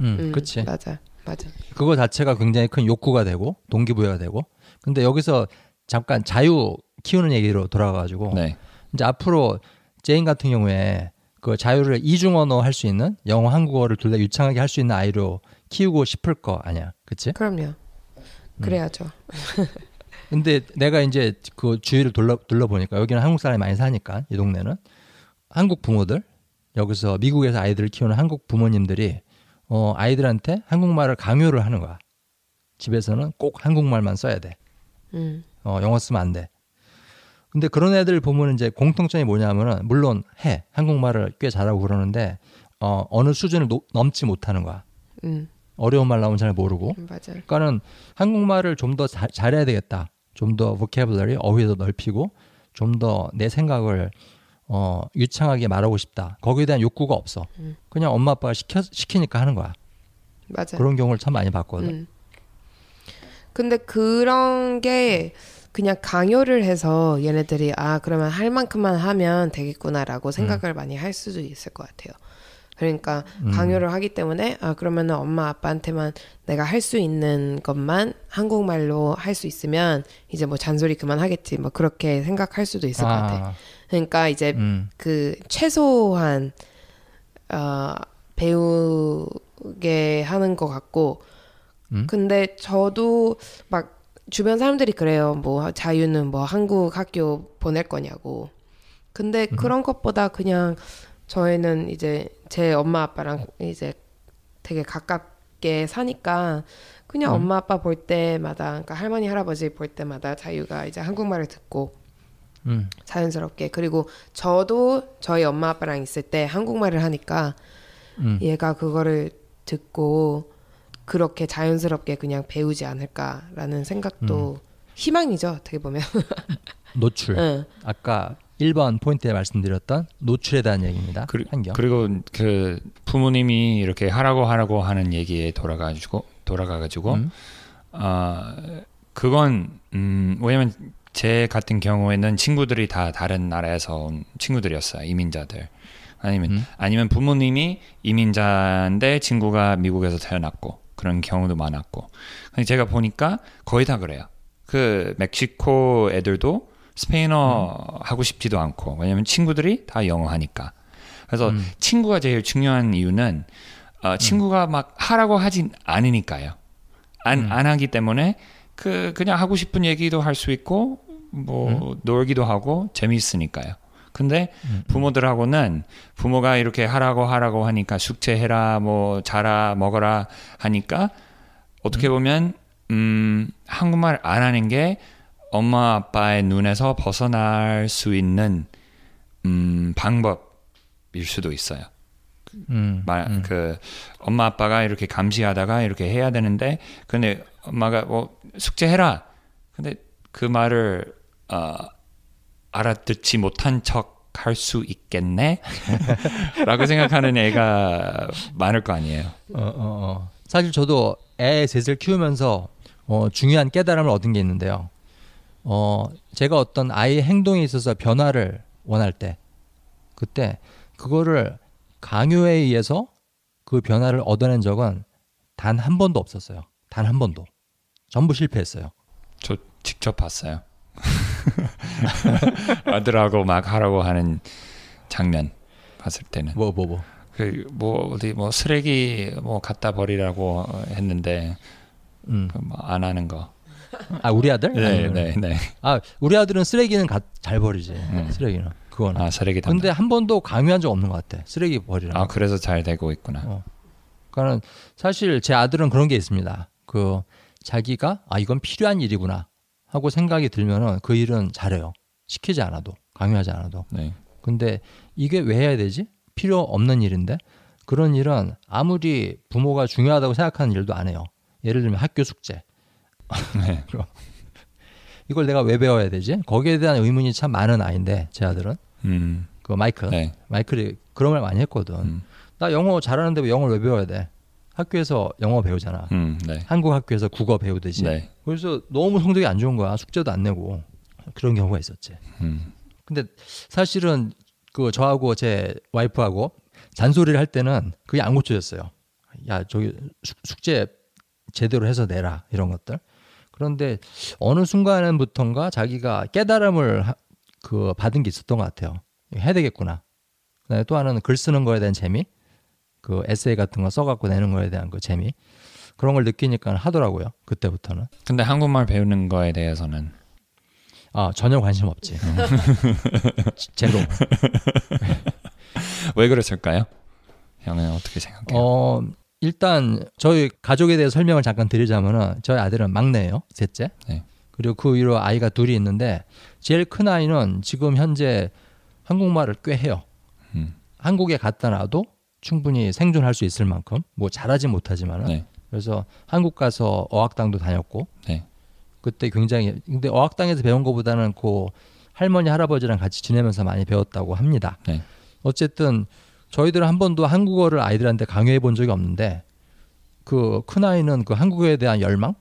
음, 음, 그치. 맞아, 맞아. 그거 자체가 굉장히 큰 욕구가 되고 동기부여가 되고. 근데 여기서 잠깐 자유 키우는 얘기로 돌아가가지고 네. 이제 앞으로 제인 같은 경우에 그 자유를 이중 언어 할 수 있는 영어, 한국어를 둘 다 유창하게 할 수 있는 아이로 키우고 싶을 거 아니야, 그치? 그럼요. 음. 그래야죠. 근데 내가 이제 그 주위를 둘러 둘러 보니까 여기는 한국 사람이 많이 사니까 이 동네는 한국 부모들 여기서 미국에서 아이들을 키우는 한국 부모님들이 어 아이들한테 한국말을 강요를 하는 거야. 집에서는 꼭 한국말만 써야 돼. 음, 어 영어 쓰면 안 돼. 근데 그런 애들 보면 이제 공통점이 뭐냐면은 물론 해 한국말을 꽤 잘하고 그러는데 어 어느 수준을 노- 넘지 못하는 거야. 음, 어려운 말 나오면 잘 모르고 맞아. 그러니까는 한국말을 좀 더 잘해야 되겠다. 좀 더 vocabulary 어휘도 넓히고 좀 더 내 생각을 어 유창하게 말하고 싶다. 거기에 대한 욕구가 없어. 음. 그냥 엄마 아빠가 시켜 시키니까 하는 거야. 맞아. 그런 경우를 참 많이 봤거든. 음. 근데 그런 게 그냥 강요를 해서 얘네들이 아 그러면 할 만큼만 하면 되겠구나라고 생각을 많이 할 수도 있을 것 같아요. 그러니까 음. 강요를 하기 때문에 아 그러면은 엄마 아빠한테만 내가 할 수 있는 것만 한국말로 할 수 있으면 이제 뭐 잔소리 그만하겠지 뭐 그렇게 생각할 수도 있을 것 같아. 그러니까 이제 음, 그 최소한 어, 배우게 하는 것 같고 음? 근데 저도 막 주변 사람들이 그래요 뭐 자유는 뭐 한국 학교 보낼 거냐고 근데 음. 그런 것보다 그냥 저희는 이제 제 엄마 아빠랑 이제 되게 가깝게 사니까 그냥 음. 엄마 아빠 볼 때마다 그러니까 할머니 할아버지 볼 때마다 자유가 이제 한국말을 듣고 음, 자연스럽게 그리고 저도 저희 엄마 아빠랑 있을 때 한국말을 하니까 음. 얘가 그거를 듣고 그렇게 자연스럽게 그냥 배우지 않을까라는 생각도 희망이죠 어떻게 보면 노출. 응. 아까 1번 포인트에 말씀드렸던 노출에 대한 얘기입니다. 그리, 한경. 그리고 그 부모님이 이렇게 하라고 하라고 하는 얘기에 돌아가 지고 돌아가 가지고 음, 아 그건 음 왜냐면 제 같은 경우에는 친구들이 다 다른 나라에서 온 친구들이었어요 이민자들 아니면 음. 아니면 부모님이 이민자인데 친구가 미국에서 태어났고 그런 경우도 많았고 제가 보니까 거의 다 그래요 그 멕시코 애들도 스페인어 하고 싶지도 않고 왜냐면 친구들이 다 영어 하니까 그래서 음. 친구가 제일 중요한 이유는 어, 친구가 막 하라고 하진 않으니까요. 안, 음. 안 하기 때문에 그 그냥 하고 싶은 얘기도 할 수 있고 뭐 놀기도 하고 재미있으니까요. 근데 음, 부모들하고는 부모가 이렇게 하라고 하라고 하니까 숙제해라 뭐 자라 먹어라 하니까 어떻게 보면 음 한국말 안 하는 게 엄마 아빠의 눈에서 벗어날 수 있는 음 방법일 수도 있어요. 음, 말, 음. 그 엄마 아빠가 이렇게 감시하다가 이렇게 해야 되는데 근데 엄마가 뭐 숙제해라 근데 그 말을 어, 알아듣지 못한 척 할 수 있겠네 라고 생각하는 애가 많을 거 아니에요 어, 어, 어. 사실 저도 애 셋을 키우면서 어, 중요한 깨달음을 얻은 게 있는데요. 어, 제가 어떤 아이의 행동에 있어서 변화를 원할 때, 그때 그거를 강요에 의해서 그 변화를 얻어낸 적은 단 한 번도 없었어요. 단 한 번도. 전부 실패했어요. 저 직접 봤어요 아들하고 막 하라고 하는 장면 봤을 때는 뭐, 뭐, 뭐. 그 뭐 어디 뭐 쓰레기 뭐 갖다 버리라고 했는데 음. 그뭐안 하는 거 아, 우리 아들? 네, 아니면- 네, 네. 아, 우리 아들은 쓰레기는 가- 잘 버리지. 음. 쓰레기는. 그거는. 아, 쓰레기 담당. 근데 한 번도 강요한 적 없는 것 같아. 쓰레기 버리라. 아, 그래서 잘 되고 있구나. 어. 그러니까는 사실 제 아들은 그런 게 있습니다. 그 자기가 아 이건 필요한 일이구나 하고 생각이 들면은 그 일은 잘해요. 시키지 않아도 강요하지 않아도. 네. 근데 이게 왜 해야 되지? 필요 없는 일인데 그런 일은 아무리 부모가 중요하다고 생각하는 일도 안 해요. 예를 들면 학교 숙제. 네. 이걸 내가 왜 배워야 되지? 거기에 대한 의문이 참 많은 아이인데 제 아들은 음. 그 마이클 네. 마이클이 그런 말 많이 했거든. 음. 나 영어 잘하는데 왜 영어를 왜 배워야 돼? 학교에서 영어 배우잖아. 음. 네. 한국 학교에서 국어 배우듯이. 네. 그래서 너무 성적이 안 좋은 거야. 숙제도 안 내고 그런 경우가 있었지. 음. 근데 사실은 그 저하고 제 와이프하고 잔소리를 할 때는 그게 안 고쳐졌어요. 야 저기 숙- 숙제 제대로 해서 내라 이런 것들. 그런데 어느 순간부터인가 자기가 깨달음을 하- 그 받은 게 있었던 것 같아요. 해야 되겠구나. 그다음에 또 하나는 글 쓰는 거에 대한 재미, 그 에세이 같은 거 써갖고 내는 거에 대한 그 재미 그런 걸 느끼니까 하더라고요. 그때부터는. 근데 한국말 배우는 거에 대해서는 아 전혀 관심 없지. 제로. 왜 그랬을까요? 형은 어떻게 생각해요? 어 일단 저희 가족에 대해 설명을 잠깐 드리자면은 저희 아들은 막내예요 셋째 네. 그리고 그 위로 아이가 둘이 있는데 제일 큰 아이는 지금 현재 한국말을 꽤 해요 음. 한국에 갔다 놔도 충분히 생존할 수 있을 만큼 뭐 잘하지 못하지만은 네. 그래서 한국 가서 어학당도 다녔고 네. 그때 굉장히 근데 어학당에서 배운 것보다는 그 할머니 할아버지랑 같이 지내면서 많이 배웠다고 합니다. 네. 어쨌든 저희들은 한 번도 한국어를 아이들한테 강요해 본 적이 없는데 그큰 아이는 그 한국어에 대한 열망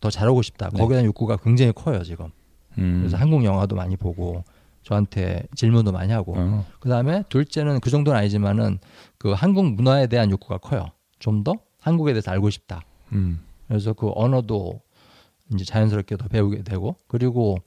더 잘하고 싶다. 네. 거기에 대한 욕구가 굉장히 커요 지금. 음. 그래서 한국 영화도 많이 보고 저한테 질문도 많이 하고 어. 그 다음에 둘째는 그 정도는 아니지만은 그 한국 문화에 대한 욕구가 커요. 좀 더 한국에 대해서 알고 싶다. 음. 그래서 그 언어도 이제 자연스럽게 더 배우게 되고 그리고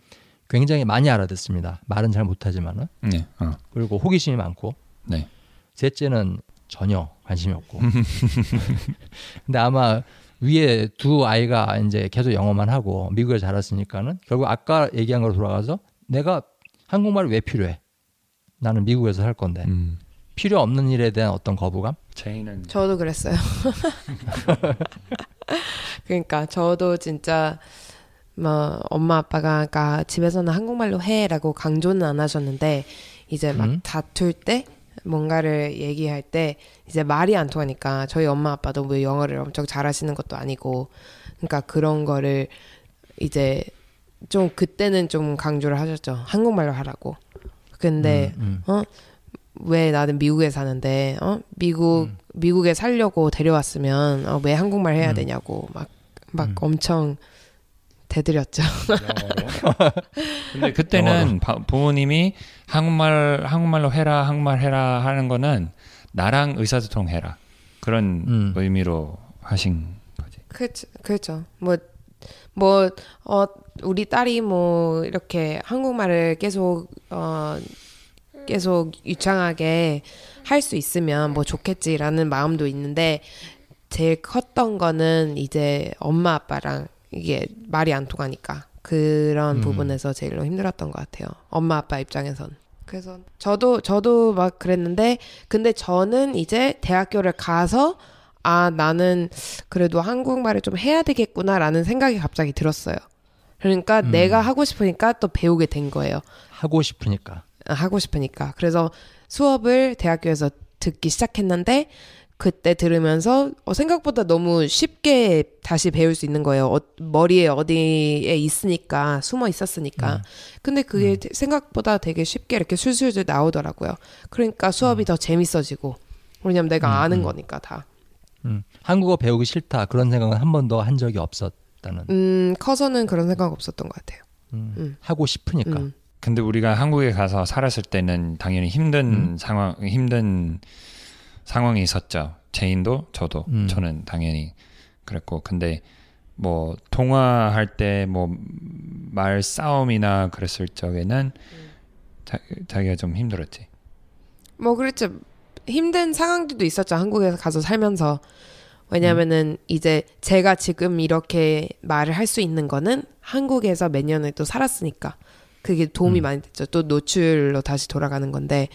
굉장히 많이 알아듣습니다. 말은 잘 못하지만은 네. 어. 그리고 호기심이 많고 네. 셋째는 전혀 관심이 없고 근데 아마 위에 두 아이가 이제 계속 영어만 하고 미국에 자랐으니까는 결국 아까 얘기한 걸로 돌아가서 내가 한국말이 왜 필요해? 나는 미국에서 살 건데 음. 필요 없는 일에 대한 어떤 거부감? 저도 그랬어요. 그러니까 저도 진짜 뭐 엄마 아빠가 그러니까 집에서는 한국말로 해라고 강조는 안 하셨는데 이제 막 음. 다툴 때 뭔가를 얘기할 때 이제 말이 안 통하니까 저희 엄마 아빠도 뭐 영어를 엄청 잘하시는 것도 아니고 그러니까 그런 거를 이제 좀 그때는 좀 강조를 하셨죠 한국말로 하라고 근데 음, 어? 왜 나는 미국에 사는데 어? 미국 음. 미국에 살려고 데려왔으면 어, 왜 한국말 해야 음. 되냐고 막막 음. 엄청 대드렸죠. 근데 그때는 바- 부모님이 한국말 한국말로 해라 한국말 해라 하는 거는 나랑 의사소통 해라 그런 음. 의미로 하신 거지. 그렇죠. 그렇죠. 뭐, 뭐, 어, 우리 딸이 뭐, 이렇게 한국말을 계속, 어, 계속 유창하게 할 수 있으면 뭐 좋겠지라는 마음도 있는데, 제일 컸던 거는 이제 엄마 아빠랑 이게 말이 안 통하니까. 그런 음. 부분에서 제일로 힘들었던 것 같아요. 엄마 아빠 입장에선. 그래서 저도 저도 막 그랬는데 근데 저는 이제 대학교를 가서 아 나는 그래도 한국말을 좀 해야 되겠구나라는 생각이 갑자기 들었어요. 그러니까 음. 내가 하고 싶으니까 또 배우게 된 거예요. 하고 싶으니까. 아, 하고 싶으니까. 그래서 수업을 대학교에서 듣기 시작했는데 그때 들으면서 어, 생각보다 너무 쉽게 다시 배울 수 있는 거예요. 어, 머리에 어디에 있으니까 숨어 있었으니까. 음. 근데 그게 생각보다 되게 쉽게 이렇게 술술술 나오더라고요. 그러니까 수업이 더 재밌어지고. 왜냐면 내가 음, 아는 음. 거니까 다. 음, 한국어 배우기 싫다 그런 생각은 한 번도 한 적이 없었 다는. 음, 커서는 그런 생각 없었던 것 같아요. 음, 음. 하고 싶으니까. 음. 근데 우리가 한국에 가서 살았을 때는 당연히 힘든 음. 상황 힘든 상황이 있었죠. 제인도 저도 음. 저는 당연히 그랬고 근데 뭐 통화할 때 뭐 말 싸움이나 그랬을 적에는 자, 자기가 좀 힘들었지. 뭐 그렇죠. 힘든 상황들도 있었죠. 한국에 가서 살면서. 왜냐면은 이제 제가 지금 이렇게 말을 할 수 있는 거는 한국에서 몇 년을 또 살았으니까 그게 도움이 음. 많이 됐죠. 또 노출로 다시 돌아가는 건데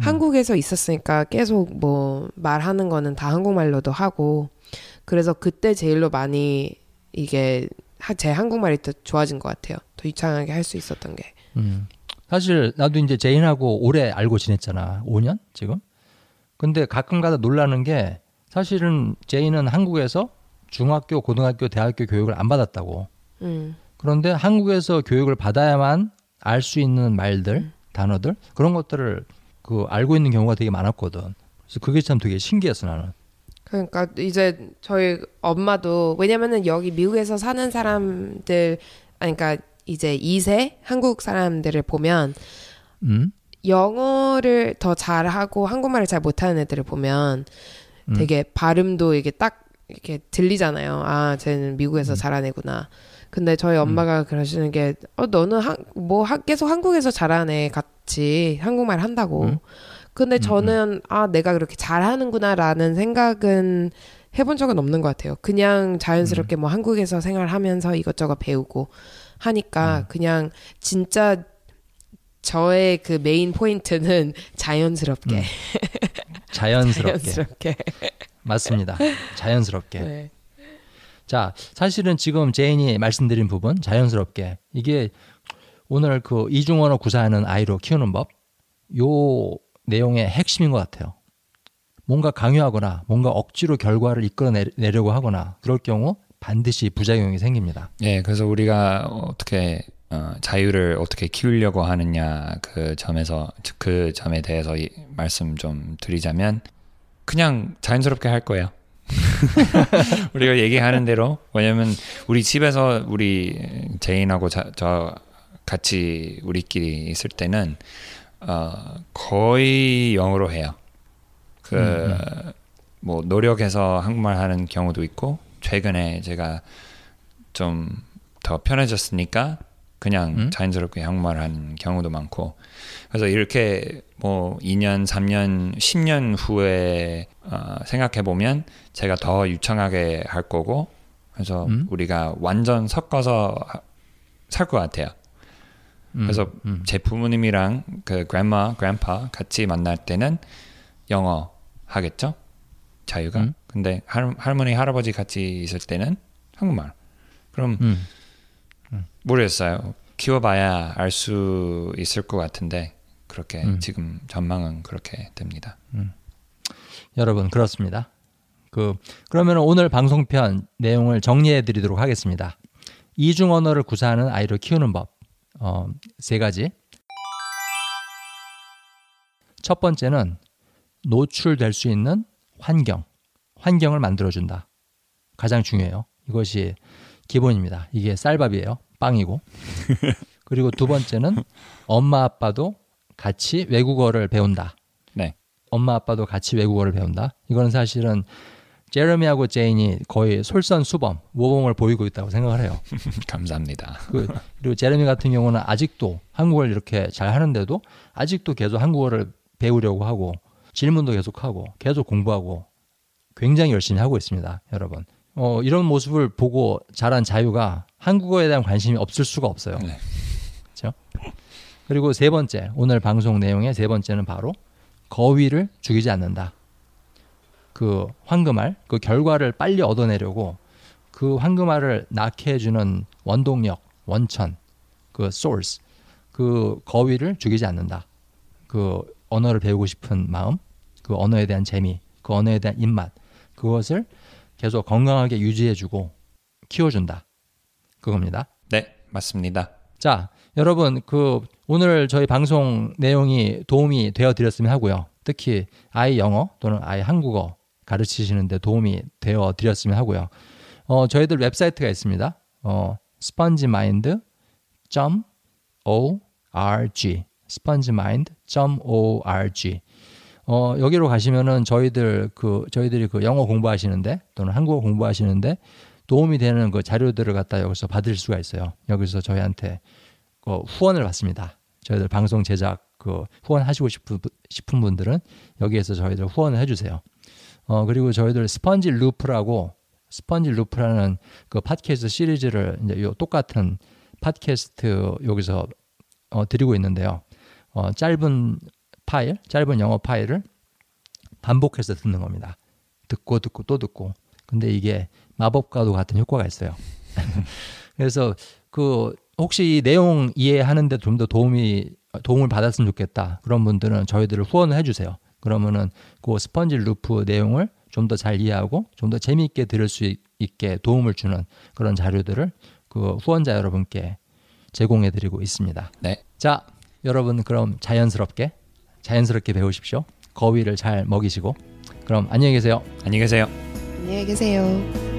한국에서 있었으니까 계속 뭐 말하는 거는 다 한국말로도 하고 그래서 그때 제일로 많이 이게 하- 제 한국말이 더 좋아진 것 같아요. 더 유창하게 할 수 있었던 게. 음. 사실 나도 이제 제인하고 오래 알고 지냈잖아. 5년 지금. 근데 가끔가다 놀라는 게 사실은 제인은 한국에서 중학교, 고등학교, 대학교 교육을 안 받았다고. 음. 그런데 한국에서 교육을 받아야만 알 수 있는 말들, 단어들 그런 것들을 그 알고 있는 경우가 되게 많았거든. 그래서 그게 참 되게 신기했어 나는. 그러니까 이제 저희 엄마도 왜냐면은 여기 미국에서 사는 사람들 아니 그러니까 이제 2세 한국 사람들을 보면 음? 영어를 더 잘하고 한국말을 잘 못하는 애들을 보면 음. 되게 발음도 이게 딱 이렇게 들리잖아요. 아, 쟤는 미국에서 자란 애구나. 근데 저희 엄마가 그러시는 게, 어, 너는 한, 뭐, 하- 계속 한국에서 애 같이 한국말 한다고. 음. 근데 저는, 아, 내가 그렇게 잘하는구나라는 생각은 해본 적은 없는 것 같아요. 그냥 자연스럽게 뭐 한국에서 생활하면서 이것저것 배우고 하니까 그냥 진짜 저의 그 main point는 자연스럽게. 자연스럽게. 자연스럽게. 맞습니다. 자연스럽게. 네. 자, 사실은 지금 제인이 말씀드린 부분 자연스럽게 이게 오늘 그 이중언어 구사하는 아이로 키우는 법 요 내용의 핵심인 것 같아요. 뭔가 강요하거나 뭔가 억지로 결과를 이끌어내려고 하거나 그럴 경우 반드시 부작용이 생깁니다. 예, 그래서 우리가 어떻게 어, 자유를 어떻게 키우려고 하느냐 그 점에서 그 점에 대해서 이, 말씀 좀 드리자면 그냥 자연스럽게 할 거예요. 우리가 얘기하는 대로 왜냐면 우리 집에서 우리 제인하고 자, 저 같이 우리끼리 있을 때는 어, 거의 영어로 해요. 그뭐 노력해서 한국말 하는 경우도 있고 최근에 제가 좀 더 편해졌으니까 그냥 음? 자연스럽게 한국말 하는 경우도 많고 그래서 이렇게 뭐 2년, 3년, 10년 후에 어, 생각해 보면 제가 더 유창하게 할 거고 그래서 음? 우리가 완전 섞어서 살 것 같아요. 음, 그래서 음, 제 부모님이랑 그 grandma, grandpa 같이 만날 때는 영어 하겠죠? 자유가. 음. 근데 할, 할머니, 할아버지 같이 있을 때는 한국말. 그럼 음. 모르겠어요. 키워봐야 알 수 있을 것 같은데 그렇게 음. 지금 전망은 그렇게 됩니다. 여러분 그렇습니다. 그 그러면 오늘 방송편 내용을 정리해 드리도록 하겠습니다. 이중 언어를 구사하는 아이를 키우는 법. 어, 세 가지. 첫 번째는 노출될 수 있는 환경. 환경을 만들어 준다. 가장 중요해요. 이것이 기본입니다. 이게 쌀밥이에요. 빵이고. 그리고 두 번째는 엄마 아빠도 같이 외국어를 배운다. 네. 엄마 아빠도 같이 외국어를 배운다. 이거는 사실은 제레미하고 제인이 거의 솔선수범 모범을 보이고 있다고 생각을 해요. 감사합니다. 그, 그리고 제레미 같은 경우는 아직도 한국어를 이렇게 잘 하는데도 아직도 계속 한국어를 배우려고 하고 질문도 계속하고 계속 공부하고 굉장히 열심히 하고 있습니다, 여러분. 어, 이런 모습을 보고 자란 자유가 한국어에 대한 관심이 없을 수가 없어요. 네. 그렇죠? 그리고 세 번째, 오늘 방송 내용의 세 번째는 바로 거위를 죽이지 않는다. 그 황금알, 그 결과를 빨리 얻어내려고 그 황금알을 낳게 해주는 원동력, 원천, 그 source, 그 거위를 죽이지 않는다. 그 언어를 배우고 싶은 마음, 그 언어에 대한 재미, 그 언어에 대한 입맛, 그것을 계속 건강하게 유지해주고 키워준다. 그겁니다. 네, 맞습니다. 자, 여러분, 그 오늘 저희 방송 내용이 도움이 되어 드렸으면 하고요. 특히 아이 영어 또는 아이 한국어 가르치시는데 도움이 되어 드렸으면 하고요. 어, 저희들 웹사이트가 있습니다. 어, spongemind.org spongemind.org 어, 여기로 가시면은 저희들 그 저희들이 그 영어 공부하시는데 또는 한국어 공부하시는데 도움이 되는 그 자료들을 갖다 여기서 받을 수가 있어요. 여기서 저희한테 그 후원을 받습니다. 저희들 방송 제작 그 후원하시고 싶은, 분- 싶은 분들은 여기에서 저희들 후원을 해주세요. 어 그리고 저희들 스펀지 루프라고 스펀지 루프라는 그 팟캐스트 시리즈를 이제 요 똑같은 팟캐스트 여기서 어, 드리고 있는데요. 어, 짧은 파일, 짧은 영어 파일을 반복해서 듣는 겁니다. 듣고 듣고 또 듣고. 근데 이게 마법과도 같은 효과가 있어요. 그래서 그 혹시 이 내용 이해하는데 좀 더 도움이 도움을 받았으면 좋겠다. 그런 분들은 저희들을 후원을 해주세요. 그러면은 그 스펀지 루프 내용을 좀 더 잘 이해하고 좀 더 재미있게 들을 수 있게 도움을 주는 그런 자료들을 그 후원자 여러분께 제공해드리고 있습니다. 네. 자, 여러분 그럼 자연스럽게 자연스럽게 배우십시오. 거위를 잘 먹이시고 그럼 안녕히 계세요. 안녕히 계세요. 안녕히 계세요.